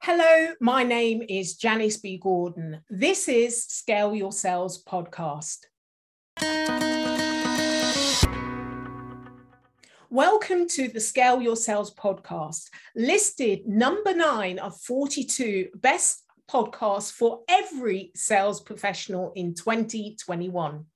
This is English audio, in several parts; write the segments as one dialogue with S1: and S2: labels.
S1: Hello, my name is Janice B. Gordon. This is Scale Your Sales podcast. Welcome to the Scale Your Sales podcast, listed number nine of 42 best podcasts for every sales professional in 2021.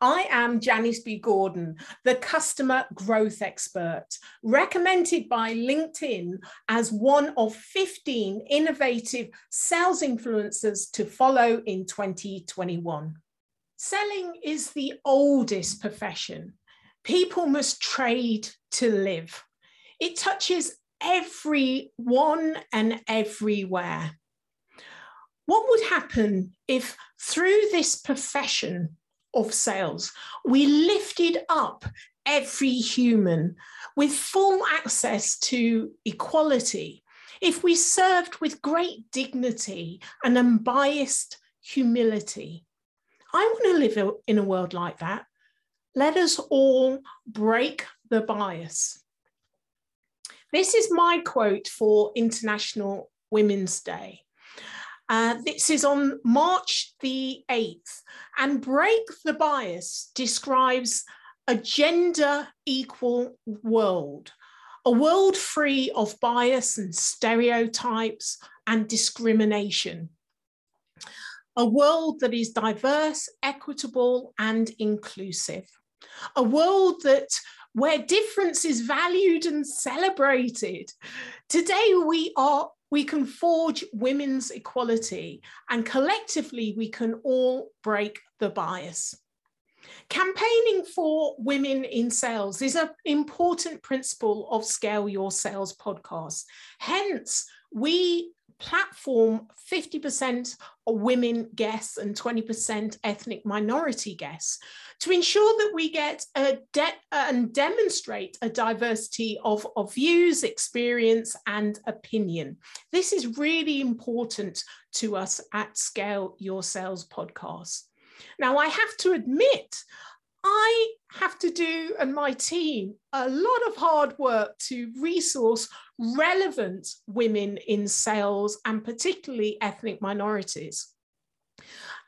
S1: I am Janice B. Gordon, the customer growth expert, recommended by LinkedIn as one of 15 innovative sales influencers to follow in 2021. Selling is the oldest profession. People must trade to live. It touches everyone and everywhere. What would happen if, through this profession, of sales. We lifted up every human with full access to equality. If we served with great dignity and unbiased humility, I want to live in a world like that. Let us all break the bias. This is my quote for International Women's Day. Uh, this is on March the 8th. And Break the Bias describes a gender equal world, a world free of bias and stereotypes and discrimination. A world that is diverse, equitable, and inclusive. A world that where difference is valued and celebrated. Today, we are we can forge women's equality and collectively we can all break the bias. Campaigning for women in sales is an important principle of Scale Your Sales podcast. Hence, we platform 50% of women guests and 20% ethnic minority guests to ensure that we get a de- and demonstrate a diversity of, of views, experience, and opinion. This is really important to us at Scale Your Sales podcast. Now, I have to admit, I have to do, and my team, a lot of hard work to resource relevant women in sales and particularly ethnic minorities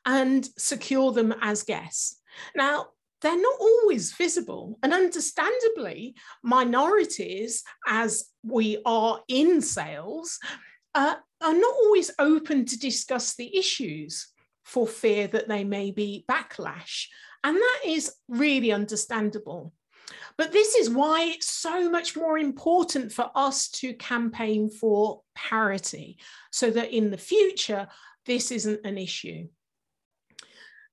S1: and secure them as guests. Now, they're not always visible, and understandably, minorities, as we are in sales, uh, are not always open to discuss the issues for fear that they may be backlash. And that is really understandable. But this is why it's so much more important for us to campaign for parity so that in the future, this isn't an issue.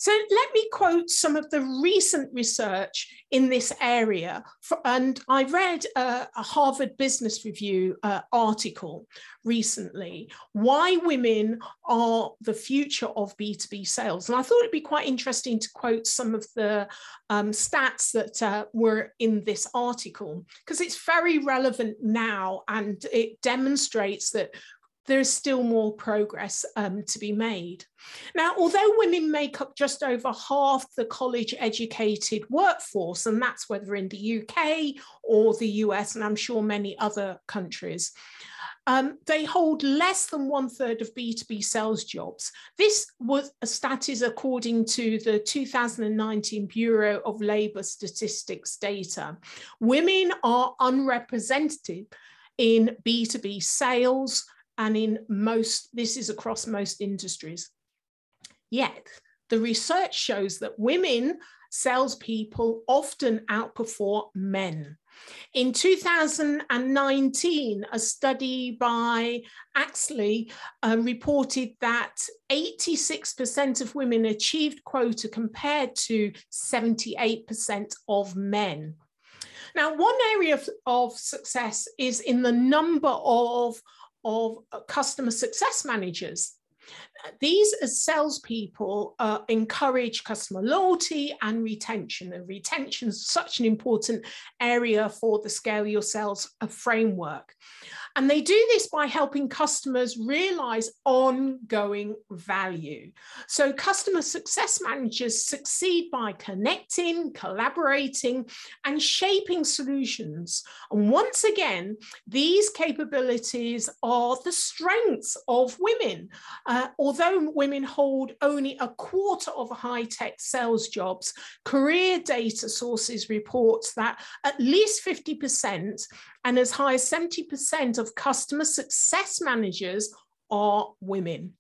S1: So let me quote some of the recent research in this area. And I read a, a Harvard Business Review uh, article recently, Why Women Are the Future of B2B Sales. And I thought it'd be quite interesting to quote some of the um, stats that uh, were in this article, because it's very relevant now and it demonstrates that there's still more progress um, to be made. Now, although women make up just over half the college educated workforce, and that's whether in the UK or the US, and I'm sure many other countries, um, they hold less than one third of B2B sales jobs. This was a stat is according to the 2019 Bureau of Labour Statistics data. Women are unrepresented in B2B sales, and in most, this is across most industries. Yet, the research shows that women salespeople often outperform men. In 2019, a study by Xactly uh, reported that 86% of women achieved quota compared to 78% of men. Now, one area of, of success is in the number of of uh, customer success managers. These as salespeople uh, encourage customer loyalty and retention. And retention is such an important area for the Scale Your Sales uh, framework. And they do this by helping customers realize ongoing value. So, customer success managers succeed by connecting, collaborating, and shaping solutions. And once again, these capabilities are the strengths of women. Uh, although women hold only a quarter of high tech sales jobs, career data sources report that at least 50% and as high as 70% of customer success managers are women.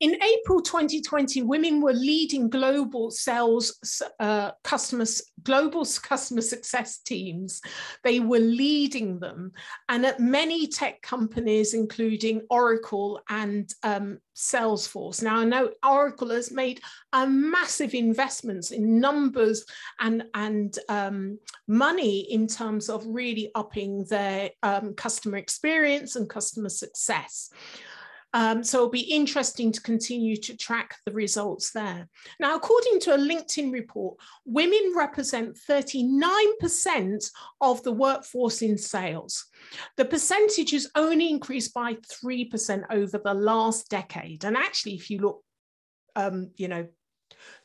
S1: In April 2020, women were leading global sales uh, customers, global customer success teams. They were leading them, and at many tech companies, including Oracle and um, Salesforce. Now, I know Oracle has made massive investments in numbers and and um, money in terms of really upping their um, customer experience and customer success. Um, so it'll be interesting to continue to track the results there. Now, according to a LinkedIn report, women represent 39% of the workforce in sales. The percentage has only increased by 3% over the last decade. And actually, if you look, um, you know,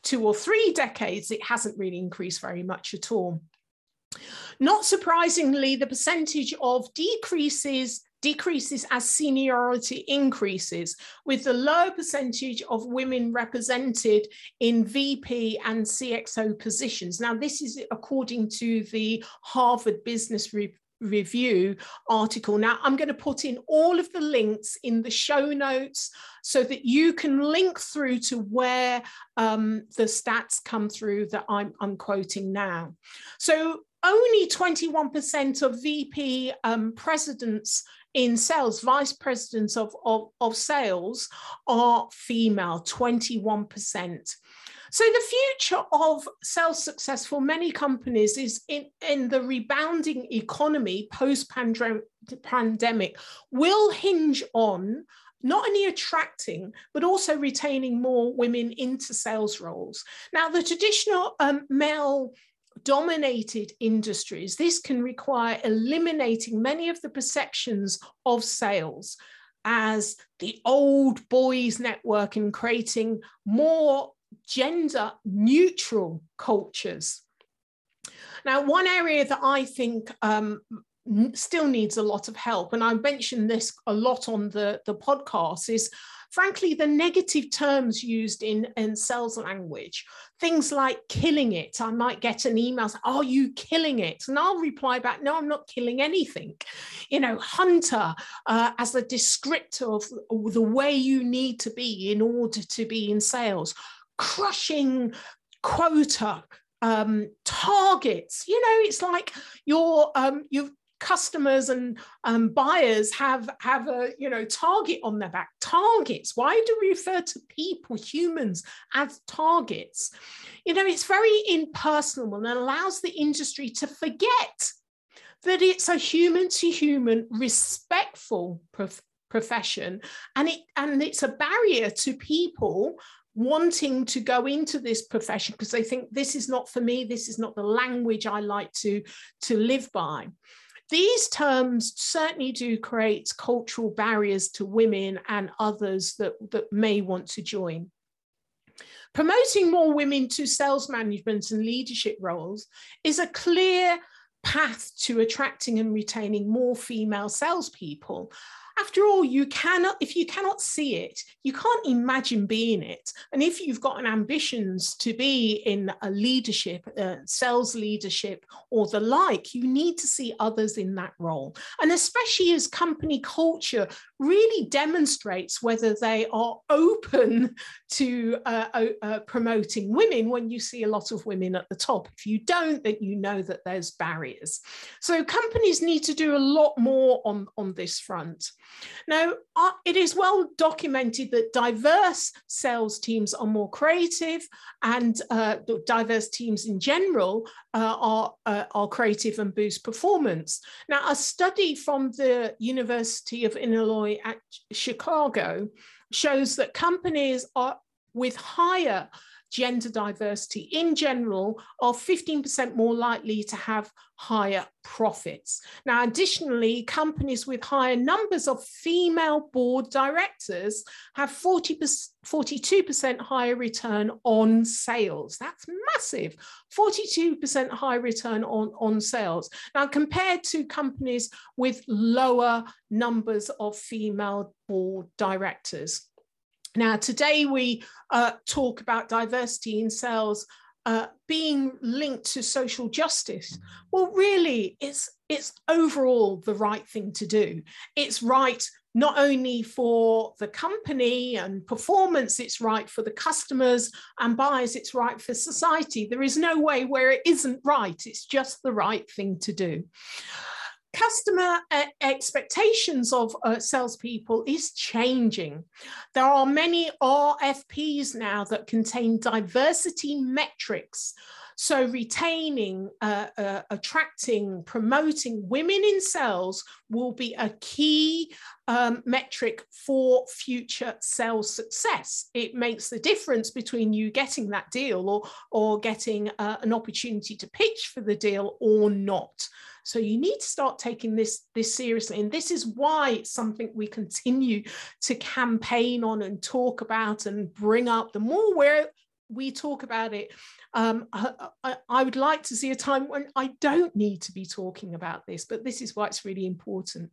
S1: two or three decades, it hasn't really increased very much at all. Not surprisingly, the percentage of decreases decreases as seniority increases, with the lower percentage of women represented in VP and CXO positions. Now, this is according to the Harvard Business Re Review article. Now, I'm going to put in all of the links in the show notes so that you can link through to where um, the stats come through that I'm, I'm quoting now. So, only 21% of VP um, presidents in sales, vice presidents of, of, of sales are female, 21%. So the future of sales success for many companies is in, in the rebounding economy post-pandemic will hinge on not only attracting, but also retaining more women into sales roles. Now, the traditional um, male dominated industries, this can require eliminating many of the perceptions of sales as the old boys network and creating more gender neutral cultures. Now, one area that I think um, still needs a lot of help, and I mentioned this a lot on the, the podcast, is frankly, the negative terms used in, in sales language, things like killing it. I might get an email, Are you killing it? And I'll reply back, No, I'm not killing anything. You know, hunter uh, as a descriptor of the way you need to be in order to be in sales, crushing quota um, targets. You know, it's like you're um, you've customers and um, buyers have have a you know target on their back. Targets. Why do we refer to people humans as targets? You know it's very impersonal and allows the industry to forget that it's a human to human respectful prof- profession and it and it's a barrier to people wanting to go into this profession because they think this is not for me. This is not the language i like to to live by these terms certainly do create cultural barriers to women and others that, that may want to join. Promoting more women to sales management and leadership roles is a clear path to attracting and retaining more female salespeople after all, you cannot, if you cannot see it, you can't imagine being it. And if you've got an ambitions to be in a leadership, uh, sales leadership, or the like, you need to see others in that role. And especially as company culture really demonstrates whether they are open to uh, uh, promoting women when you see a lot of women at the top. If you don't, then you know that there's barriers. So companies need to do a lot more on, on this front. Now, uh, it is well documented that diverse sales teams are more creative and uh, diverse teams in general uh, are, uh, are creative and boost performance. Now, a study from the University of Illinois at Chicago shows that companies are with higher gender diversity in general are 15% more likely to have higher profits. Now, additionally, companies with higher numbers of female board directors have 40 42% higher return on sales. That's massive. 42% higher return on, on sales. Now, compared to companies with lower numbers of female board directors. Now, today we uh, talk about diversity in sales uh, being linked to social justice. Well, really, it's it's overall the right thing to do. It's right not only for the company and performance, it's right for the customers and buyers, it's right for society. There is no way where it isn't right. It's just the right thing to do customer expectations of uh, salespeople is changing. There are many RFPs now that contain diversity metrics. So, retaining, uh, uh, attracting, promoting women in sales will be a key um, metric for future sales success. It makes the difference between you getting that deal or, or getting uh, an opportunity to pitch for the deal or not. So you need to start taking this, this seriously. And this is why it's something we continue to campaign on and talk about and bring up. The more where we talk about it, um, I, I would like to see a time when I don't need to be talking about this, but this is why it's really important.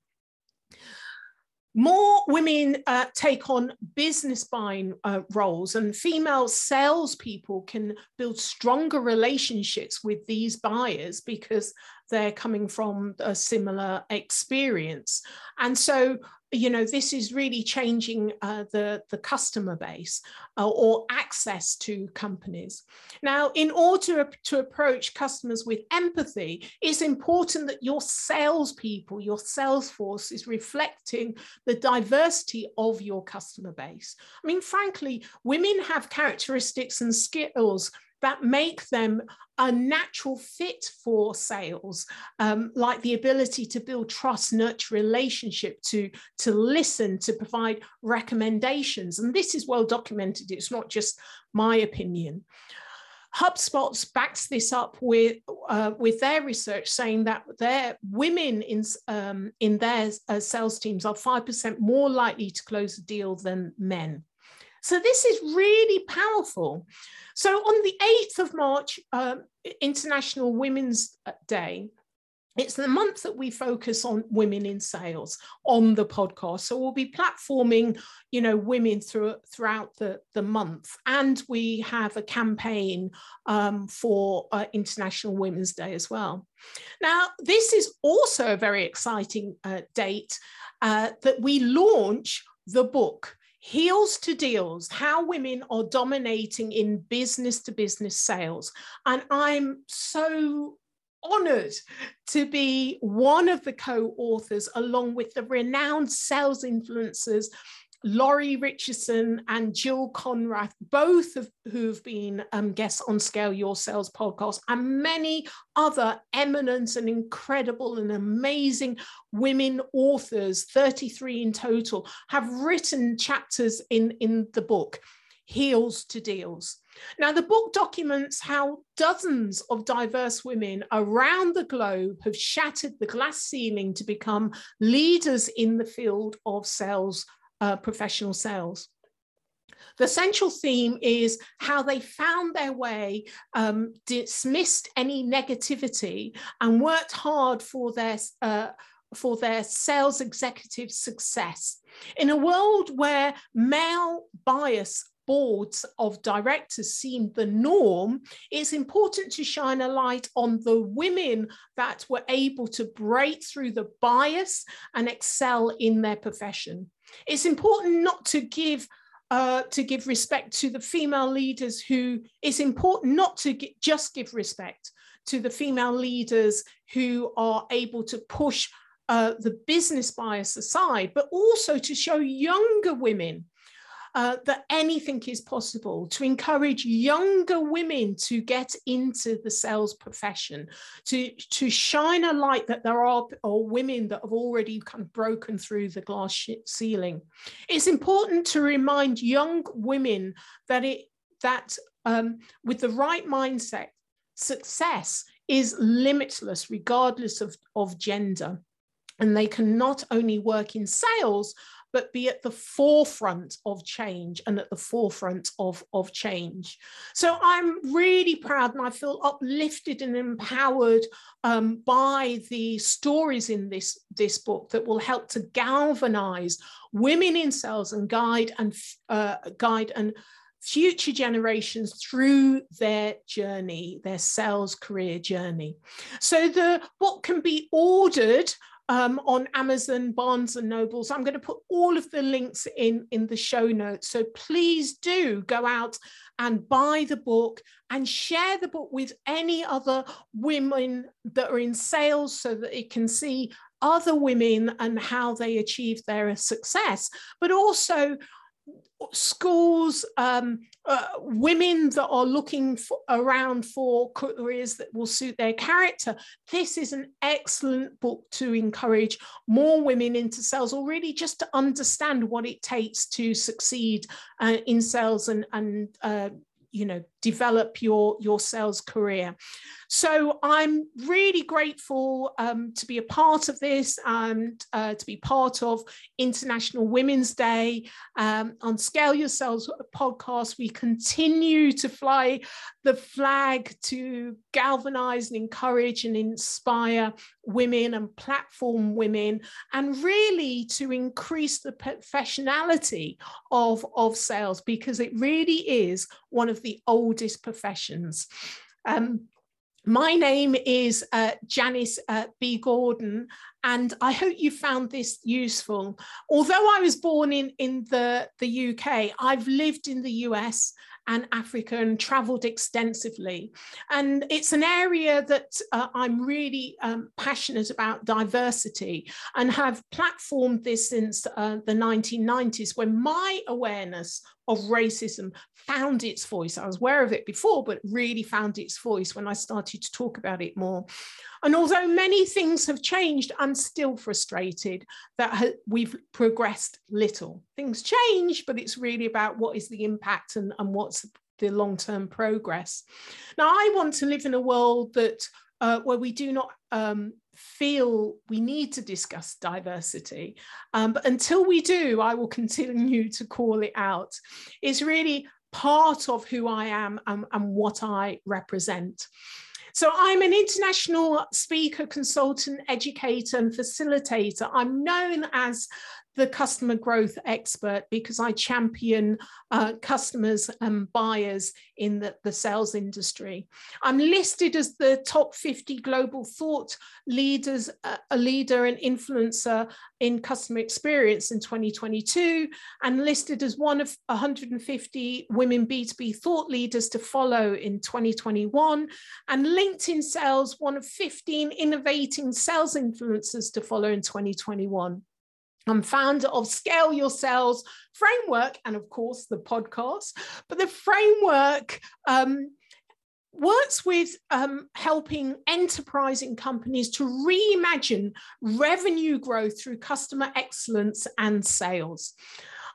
S1: More women uh, take on business buying uh, roles, and female salespeople can build stronger relationships with these buyers because they're coming from a similar experience. And so you know this is really changing uh, the the customer base uh, or access to companies. Now in order to approach customers with empathy it's important that your salespeople your sales force is reflecting the diversity of your customer base. I mean frankly women have characteristics and skills that make them a natural fit for sales, um, like the ability to build trust, nurture relationship, to, to listen, to provide recommendations. And this is well documented. It's not just my opinion. HubSpot backs this up with uh, with their research, saying that their women in um, in their uh, sales teams are five percent more likely to close a deal than men. So this is really powerful. So on the 8th of March, uh, International Women's Day, it's the month that we focus on women in sales on the podcast. So we'll be platforming you know women through, throughout the, the month. And we have a campaign um, for uh, international women's day as well. Now this is also a very exciting uh, date uh, that we launch the book Heels to Deals How Women Are Dominating in Business to Business Sales. And I'm so honored to be one of the co authors, along with the renowned sales influencers Lori Richardson and Jill Konrath, both of who've been um, guests on Scale Your Sales podcast, and many other eminent and incredible and amazing women authors, 33 in total, have written chapters in, in the book, Heels to Deals. Now, the book documents how dozens of diverse women around the globe have shattered the glass ceiling to become leaders in the field of sales uh, professional sales. The central theme is how they found their way, um, dismissed any negativity, and worked hard for their uh, for their sales executive success. In a world where male bias boards of directors seem the norm, it's important to shine a light on the women that were able to break through the bias and excel in their profession. It's important not to give uh, to give respect to the female leaders who it's important not to get, just give respect to the female leaders who are able to push uh, the business bias aside, but also to show younger women uh, that anything is possible, to encourage younger women to get into the sales profession, to, to shine a light that there are, women that have already kind of broken through the glass ceiling. It's important to remind young women that it that um, with the right mindset, success is limitless regardless of, of gender. And they can not only work in sales, but be at the forefront of change and at the forefront of, of change. So I'm really proud and I feel uplifted and empowered um, by the stories in this, this book that will help to galvanize women in sales and guide and uh, guide and future generations through their journey, their sales career journey. So the book can be ordered um, on Amazon, Barnes and Nobles. I'm going to put all of the links in, in the show notes. So please do go out and buy the book and share the book with any other women that are in sales so that it can see other women and how they achieve their success, but also schools, um, uh, women that are looking for, around for careers that will suit their character. This is an excellent book to encourage more women into sales, or really just to understand what it takes to succeed uh, in sales and, and uh, you know develop your your sales career. So i'm really grateful um, to be a part of this and uh, to be part of international women's day. Um, on scale your sales podcast we continue to fly the flag to galvanize and encourage and inspire women and platform women and really to increase the professionality of, of sales because it really is one of the oldest professions. Um, my name is uh, Janice uh, B. Gordon, and I hope you found this useful. Although I was born in, in the, the UK, I've lived in the US and Africa and traveled extensively. And it's an area that uh, I'm really um, passionate about diversity and have platformed this since uh, the 1990s when my awareness of racism found its voice. I was aware of it before, but really found its voice when I started to talk about it more. And although many things have changed, I'm still frustrated that we've progressed little. Things change, but it's really about what is the impact and, and what's the long term progress. Now, I want to live in a world that uh, where we do not um, feel we need to discuss diversity. Um, but until we do, I will continue to call it out. It's really part of who I am and, and what I represent. So I'm an international speaker, consultant, educator, and facilitator. I'm known as the customer growth expert because I champion uh, customers and buyers in the, the sales industry. I'm listed as the top 50 global thought leaders, uh, a leader and influencer in customer experience in 2022, and listed as one of 150 women B2B thought leaders to follow in 2021, and LinkedIn Sales, one of 15 innovating sales influencers to follow in 2021. I'm founder of Scale Your Sales framework and, of course, the podcast. But the framework um, works with um, helping enterprising companies to reimagine revenue growth through customer excellence and sales.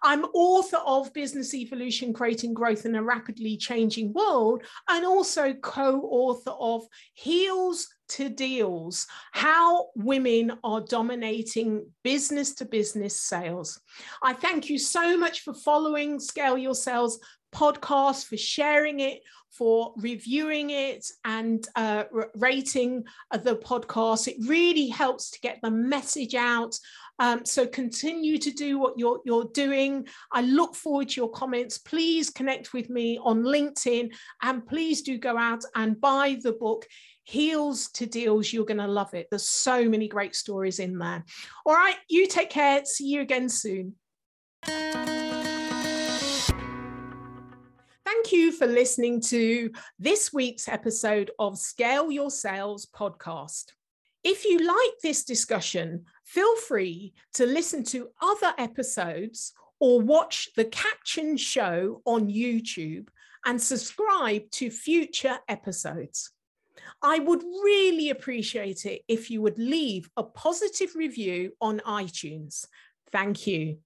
S1: I'm author of Business Evolution Creating Growth in a Rapidly Changing World, and also co author of Heels to Deals How Women Are Dominating Business to Business Sales. I thank you so much for following Scale Your Sales podcast, for sharing it, for reviewing it and uh, rating the podcast. It really helps to get the message out. Um, so continue to do what you're, you're doing. I look forward to your comments. Please connect with me on LinkedIn and please do go out and buy the book. Heels to Deals, you're going to love it. There's so many great stories in there. All right, you take care. See you again soon. Thank you for listening to this week's episode of Scale Your Sales podcast. If you like this discussion, feel free to listen to other episodes or watch the caption show on YouTube and subscribe to future episodes. I would really appreciate it if you would leave a positive review on iTunes. Thank you.